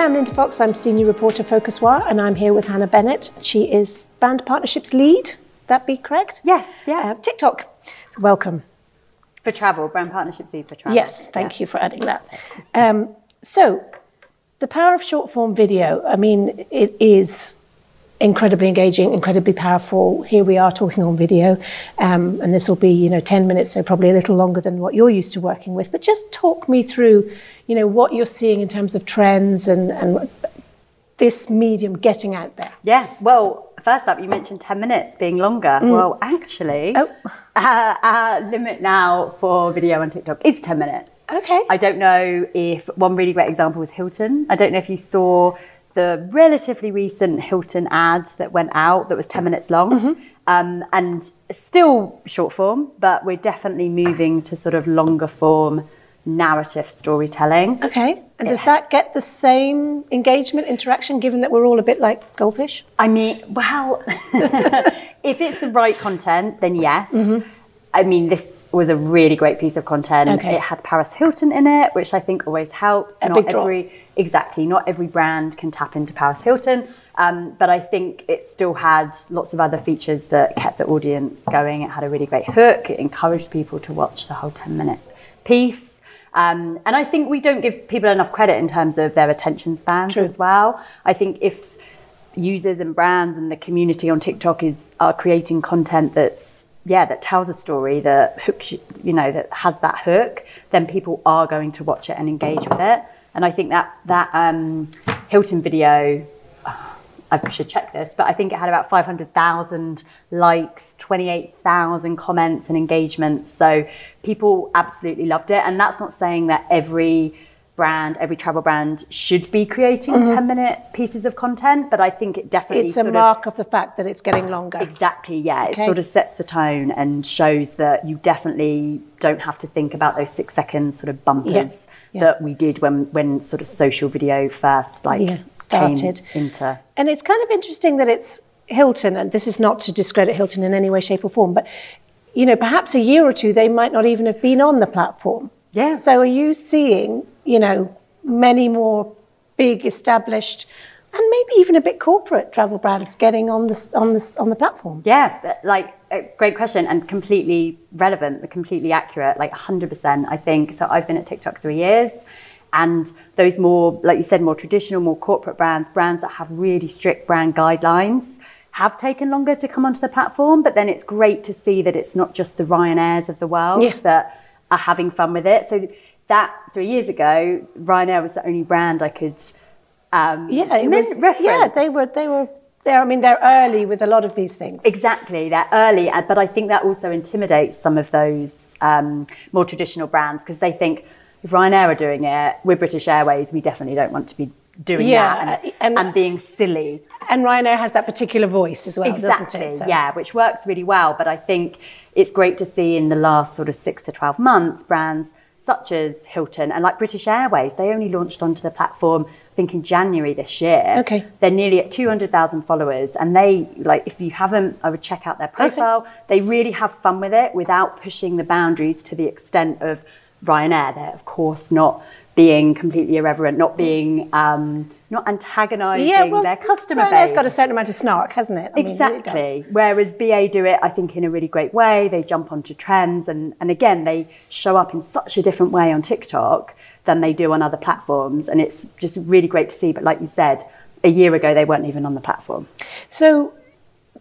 Hi, I'm Linda Fox. I'm senior reporter for PhocusWire, and I'm here with Hannah Bennett. She is brand partnerships lead. That be correct? Yes. Yeah. Uh, TikTok. Welcome. For travel, brand partnerships lead for travel. Yes, thank yeah. you for adding that. Um, so, the power of short form video. I mean, it is incredibly engaging, incredibly powerful. Here we are talking on video, um, and this will be, you know, 10 minutes, so probably a little longer than what you're used to working with. But just talk me through, you know, what you're seeing in terms of trends and, and this medium getting out there. Yeah, well, first up, you mentioned 10 minutes being longer. Mm. Well, actually, oh. uh, our limit now for video on TikTok is 10 minutes. Okay. I don't know if one really great example was Hilton. I don't know if you saw the relatively recent Hilton ads that went out that was 10 minutes long. Mm-hmm. Um, and still short form, but we're definitely moving to sort of longer form narrative storytelling. Okay. And does that get the same engagement, interaction, given that we're all a bit like goldfish? I mean, well, if it's the right content, then yes. Mm-hmm. I mean, this was a really great piece of content. Okay. It had Paris Hilton in it, which I think always helps. A not big every draw. Exactly, not every brand can tap into Paris Hilton, um, but I think it still had lots of other features that kept the audience going. It had a really great hook. It encouraged people to watch the whole ten minute piece. Um, and I think we don't give people enough credit in terms of their attention spans True. as well. I think if users and brands and the community on TikTok is are creating content that's yeah, that tells a story that hooks you, you know, that has that hook, then people are going to watch it and engage with it. And I think that that um, Hilton video, I should check this, but I think it had about 500,000 likes, 28,000 comments and engagements. So people absolutely loved it. And that's not saying that every brand, every travel brand should be creating mm-hmm. 10 minute pieces of content, but I think it definitely It's a mark of, of, the fact that it's getting longer. Exactly, yeah. Okay. It sort of sets the tone and shows that you definitely don't have to think about those six second sort of bumpers yeah. Yeah. that we did when when sort of social video first like yeah. started into. And it's kind of interesting that it's Hilton, and this is not to discredit Hilton in any way, shape, or form, but you know, perhaps a year or two they might not even have been on the platform. Yeah. So are you seeing, you know, many more big established and maybe even a bit corporate travel brands getting on the on the on the platform? Yeah, like great question and completely relevant, completely accurate, like 100%. I think so. I've been at TikTok three years, and those more, like you said, more traditional, more corporate brands, brands that have really strict brand guidelines. Have taken longer to come onto the platform, but then it's great to see that it's not just the Ryanairs of the world yeah. that are having fun with it. So that three years ago, Ryanair was the only brand I could um, yeah, it was, reference. Yeah, they were they were there. I mean, they're early with a lot of these things. Exactly, they're early, but I think that also intimidates some of those um, more traditional brands because they think if Ryanair are doing it, we're British Airways, we definitely don't want to be doing yeah, that and, uh, and, and, being silly. And Ryanair has that particular voice as well, exactly, it, so. Yeah, which works really well. But I think it's great to see in the last sort of six to 12 months brands such as Hilton and like British Airways, they only launched onto the platform, I think in January this year. Okay. They're nearly at 200,000 followers. And they, like, if you haven't, I would check out their profile. Okay. They really have fun with it without pushing the boundaries to the extent of Ryanair. They're, of course, not being completely irreverent, not being um, not antagonising yeah, well, their customer base. It's got a certain amount of snark, hasn't it? I exactly. Mean, it Whereas BA do it, I think, in a really great way. They jump onto trends, and and again, they show up in such a different way on TikTok than they do on other platforms, and it's just really great to see. But like you said, a year ago they weren't even on the platform. So.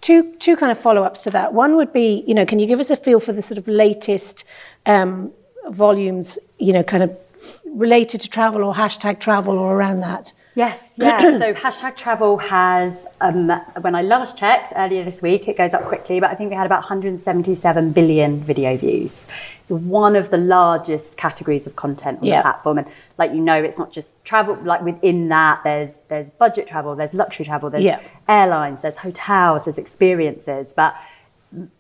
Two, two kind of follow-ups to that. One would be, you know, can you give us a feel for the sort of latest um, volumes, you know, kind of related to travel or hashtag travel or around that? Yes, yeah. so hashtag travel has, um, when I last checked earlier this week, it goes up quickly, but I think we had about 177 billion video views. It's one of the largest categories of content on the platform. And like you know, it's not just travel, like within that, there's there's budget travel, there's luxury travel, there's airlines, there's hotels, there's experiences. But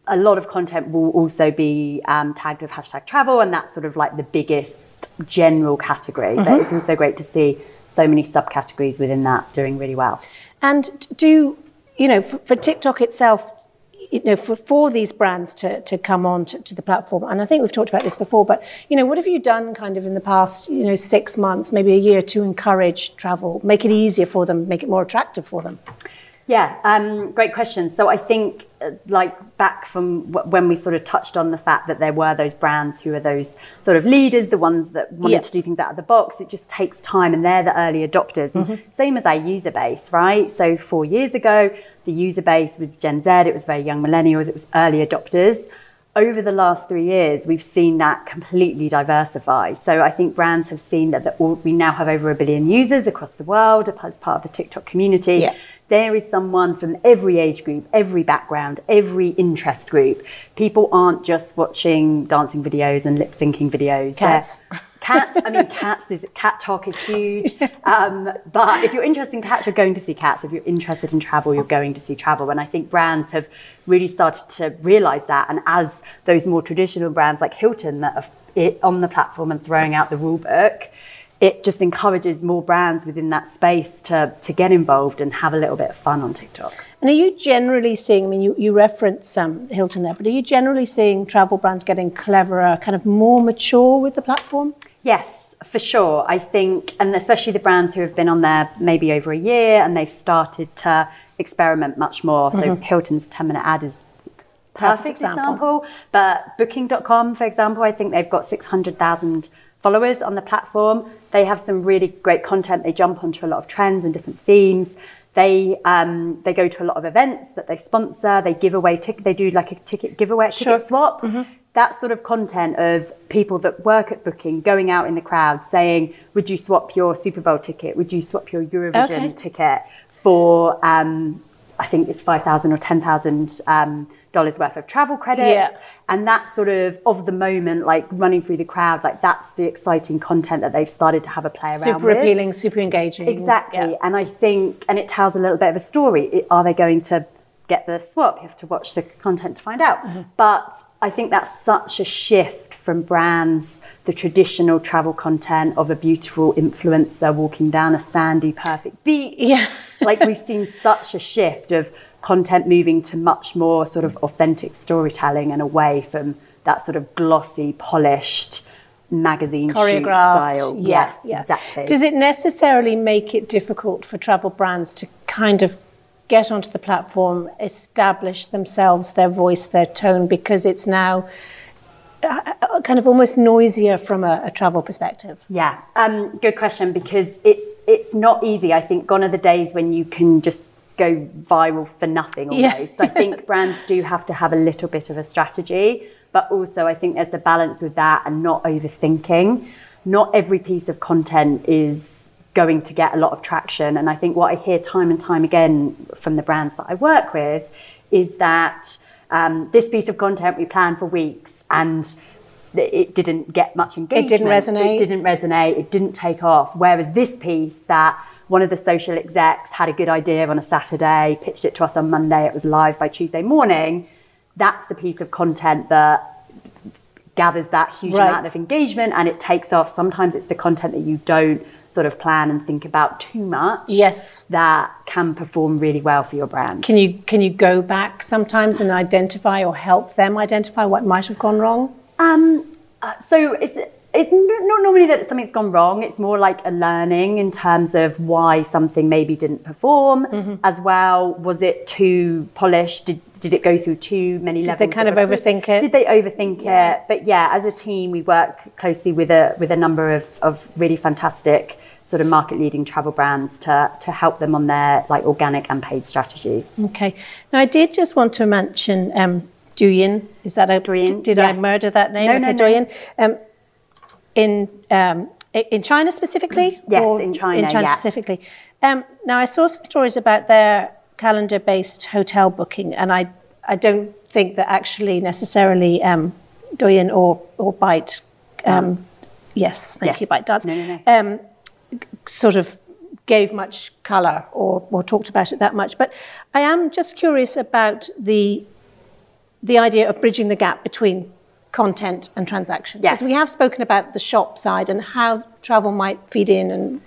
a lot of content will also be um, tagged with hashtag travel, and that's sort of like the biggest general category. Mm-hmm. But it's also great to see so many subcategories within that doing really well. And do you know for, for TikTok itself? you know, for, for these brands to, to come on to, to the platform, and I think we've talked about this before, but, you know, what have you done kind of in the past, you know, six months, maybe a year to encourage travel, make it easier for them, make it more attractive for them? Yeah, um, great question. So I think, uh, like back from w- when we sort of touched on the fact that there were those brands who are those sort of leaders, the ones that wanted Yeah. to do things out of the box. It just takes time, and they're the early adopters. And Same as our user base, right? So four years ago, the user base with Gen Z, it was very young millennials, it was early adopters. Over the last three years, we've seen that completely diversify. So I think brands have seen that the, we now have over a billion users across the world as part of the TikTok community Yeah. there is someone from every age group, every background, every interest group. People aren't just watching dancing videos and lip syncing videos. Cats. They're- Cats, I mean, cats is cat talk is huge. Um, but if you're interested in cats, you're going to see cats. If you're interested in travel, you're going to see travel. And I think brands have really started to realize that. And as those more traditional brands like Hilton that are it on the platform and throwing out the rule book, it just encourages more brands within that space to, to get involved and have a little bit of fun on TikTok. And are you generally seeing, I mean, you, you reference um, Hilton there, but are you generally seeing travel brands getting cleverer, kind of more mature with the platform? Yes, for sure. I think, and especially the brands who have been on there maybe over a year and they've started to experiment much more. So Hilton's 10 minute ad is perfect, Perfect example. example. But booking.com, for example, I think they've got 600,000 followers on the platform. They have some really great content. They jump onto a lot of trends and different themes. They um, they go to a lot of events that they sponsor. They give away ticket. They do like a ticket giveaway, Sure. ticket swap. That sort of content of people that work at Booking going out in the crowd saying, "Would you swap your Super Bowl ticket? Would you swap your Eurovision Okay. ticket for?" Um, I think it's five thousand or ten thousand um, dollars worth of travel credits, Yeah. and that sort of of the moment, like running through the crowd, like that's the exciting content that they've started to have a play around Super with. appealing, super engaging. Exactly. Yeah. And I think, and it tells a little bit of a story. It- Are they going to get the swap? You have to watch the content to find out. Mm-hmm. But I think that's such a shift from brands, the traditional travel content of a beautiful influencer walking down a sandy, perfect beach. Yeah. like we've seen such a shift of content moving to much more sort of authentic storytelling and away from that sort of glossy, polished magazine shoot choreographed style. yeah, yes, yeah. exactly. Does it necessarily make it difficult for travel brands to kind of get onto the platform, establish themselves, their voice, their tone, because it's now uh, uh, kind of almost noisier from a, a travel perspective? Yeah, um, good question because it's it's not easy. I think gone are the days when you can just go viral for nothing Yeah. almost. I think brands do have to have a little bit of a strategy, but also I think there's the balance with that and not overthinking. Not every piece of content is going to get a lot of traction, and I think what I hear time and time again from the brands that I work with is that um, this piece of content we planned for weeks and it didn't get much engagement. It didn't resonate. It didn't resonate. It didn't take off. Whereas this piece that one of the social execs had a good idea on a Saturday, pitched it to us on Monday, it was live by Tuesday morning. That's the piece of content that gathers that huge Right. amount of engagement and it takes off. Sometimes it's the content that you don't sort of plan and think about too much. Yes. That can perform really well for your brand. Can you can you go back sometimes and identify or help them identify what might have gone wrong? Um, uh, so it's it's not normally that something's gone wrong. It's more like a learning in terms of why something maybe didn't perform Mm-hmm. as well. Was it too polished? Did did it go through too many levels? Did they kind of recruit- overthink it? Did they overthink it? But yeah, as a team, we work closely with a with a number of of really fantastic sort of market leading travel brands to to help them on their like organic and paid strategies. Okay. Now I did just want to mention um, Douyin. Is that a Douyin, Did I murder that name? No, okay, no, no. Douyin. Um, in um, in China specifically. Yes, Or in China, In China yeah. specifically. Um, now I saw some stories about their calendar-based hotel booking, and I I don't think that actually necessarily um, Douyin or or Byte. Um, yes, thank Yes. you, ByteDance. No, no, no. Um, sort of gave much colour or, or talked about it that much. But I am just curious about the the idea of bridging the gap between content and transaction. Yes. We have spoken about the shop side and how travel might feed in and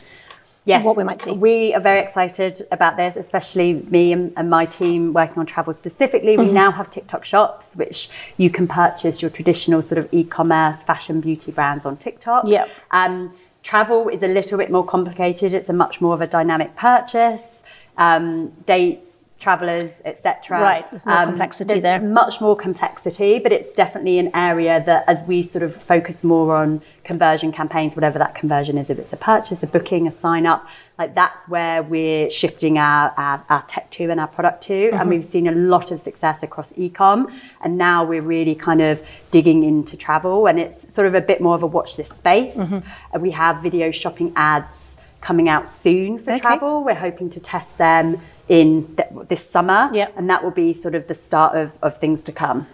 Yes, what we might see. We are very excited about this, especially me and, and my team working on travel specifically. Mm-hmm. We now have TikTok shops, which you can purchase your traditional sort of e-commerce fashion beauty brands on TikTok. Yep. Um, travel is a little bit more complicated. It's a much more of a dynamic purchase. Um, dates, travelers, etc. Right, there's more complexity there's there. Much more complexity, but it's definitely an area that, as we sort of focus more on conversion campaigns, whatever that conversion is, if it's a purchase, a booking, a sign up, like that's where we're shifting our, our, our tech to and our product to. Mm-hmm. And we've seen a lot of success across ecom. And now we're really kind of digging into travel, and it's sort of a bit more of a watch this space. Mm-hmm. And we have video shopping ads coming out soon for Okay. travel. We're hoping to test them in th- this summer, Yep. and that will be sort of the start of, of things to come.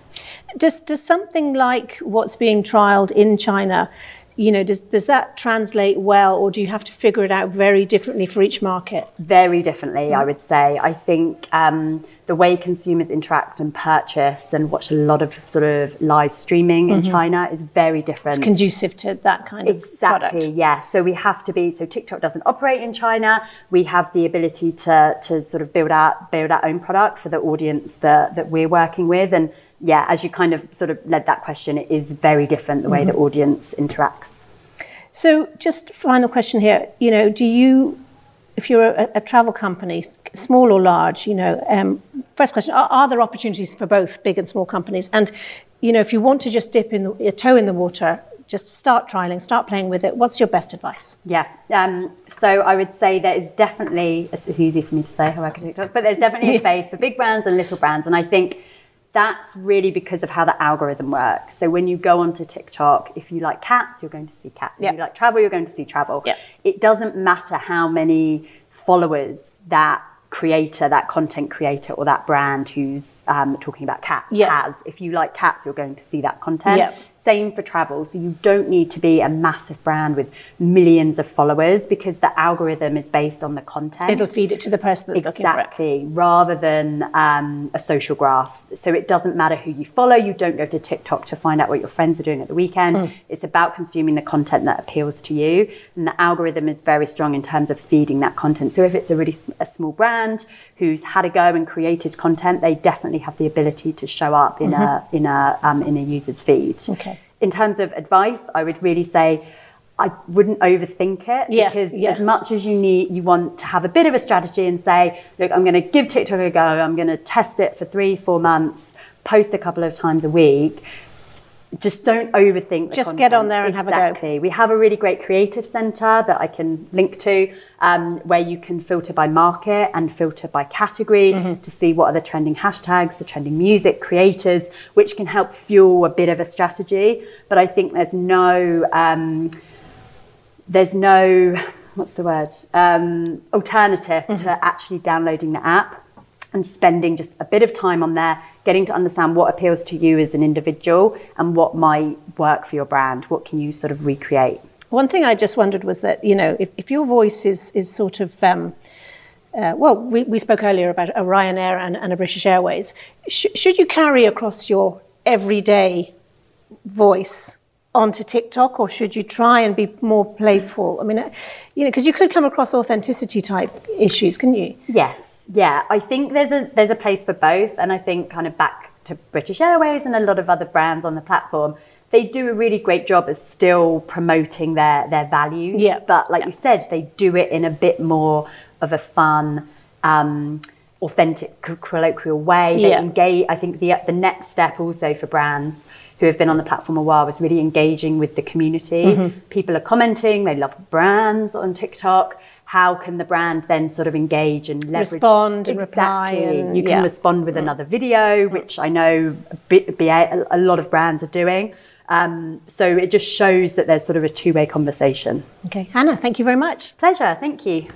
Does does something like what's being trialed in China, you know, does does that translate well, or do you have to figure it out very differently for each market? Very differently, I would say. I think um, the way consumers interact and purchase and watch a lot of sort of live streaming in China is very different. It's conducive to that kind of Exactly, yeah. So we have to be so TikTok doesn't operate in China. We have the ability to to sort of build out build our own product for the audience that that we're working with. And yeah, as you kind of sort of led that question, it is very different the way the audience interacts. So, just final question here. You know, do you, if you're a, a travel company, small or large, you know, um, first question: are, are there opportunities for both big and small companies? And you know, if you want to just dip in the, a toe in the water, just start trialing, start playing with it. What's your best advice? Yeah. Um, so I would say there is definitely, it's it's easy for me to say how I can TikTok, but there's definitely a space for big brands and little brands. And I think that's really because of how the algorithm works. So when you go onto TikTok, if you like cats, you're going to see cats. If you like travel, you're going to see travel. Yeah. It doesn't matter how many followers that creator, that content creator, or that brand who's um, talking about cats Yeah. has. If you like cats, you're going to see that content. Same for travel. So you don't need to be a massive brand with millions of followers because the algorithm is based on the content. It'll feed it to the person that's looking for it. Exactly, rather than um, a social graph. So it doesn't matter who you follow. You don't go to TikTok to find out what your friends are doing at the weekend. Mm. It's about consuming the content that appeals to you. And the algorithm is very strong in terms of feeding that content. So if it's a really a small brand who's had a go and created content, they definitely have the ability to show up in a in a um, in a user's feed. Mm-hmm. Okay. In terms of advice, I would really say. I wouldn't overthink it Yeah, because yeah. as much as you need, you want to have a bit of a strategy and say, look, I'm going to give TikTok a go. I'm going to test it for three, four months, post a couple of times a week. Just don't overthink. Just get on there and have a go. Exactly. We have a really great creative center that I can link to, um, where you can filter by market and filter by category Mm-hmm. to see what are the trending hashtags, the trending music, creators, which can help fuel a bit of a strategy. But I think there's no. Um, there's no what's the word um, alternative to actually downloading the app and spending just a bit of time on there getting to understand what appeals to you as an individual and what might work for your brand what can you sort of recreate One thing I just wondered was that, you know, if, if your voice is, is sort of, um, uh, well, we, we spoke earlier about a Ryanair and, and a British Airways. Sh- should you carry across your everyday voice onto TikTok or should you try and be more playful? I mean, uh, you know, because you could come across authenticity type issues, couldn't you? Yes, yeah. I think there's a there's a place for both, and I think kind of back to British Airways and a lot of other brands on the platform, they do a really great job of still promoting their their values. Yeah. But like you said, they do it in a bit more of a fun. Um, authentic colloquial way. They Yeah. engage i think the the next step also for brands who have been on the platform a while was really engaging with the community. Mm-hmm. people are commenting they love brands on tiktok. How can the brand then sort of engage and leverage Respond and reply exactly and- you can yeah. respond with another video which i know BA, a lot of brands are doing. Um, so it just shows that there's sort of a two-way conversation. Okay, Hannah, thank you very much. pleasure. Thank you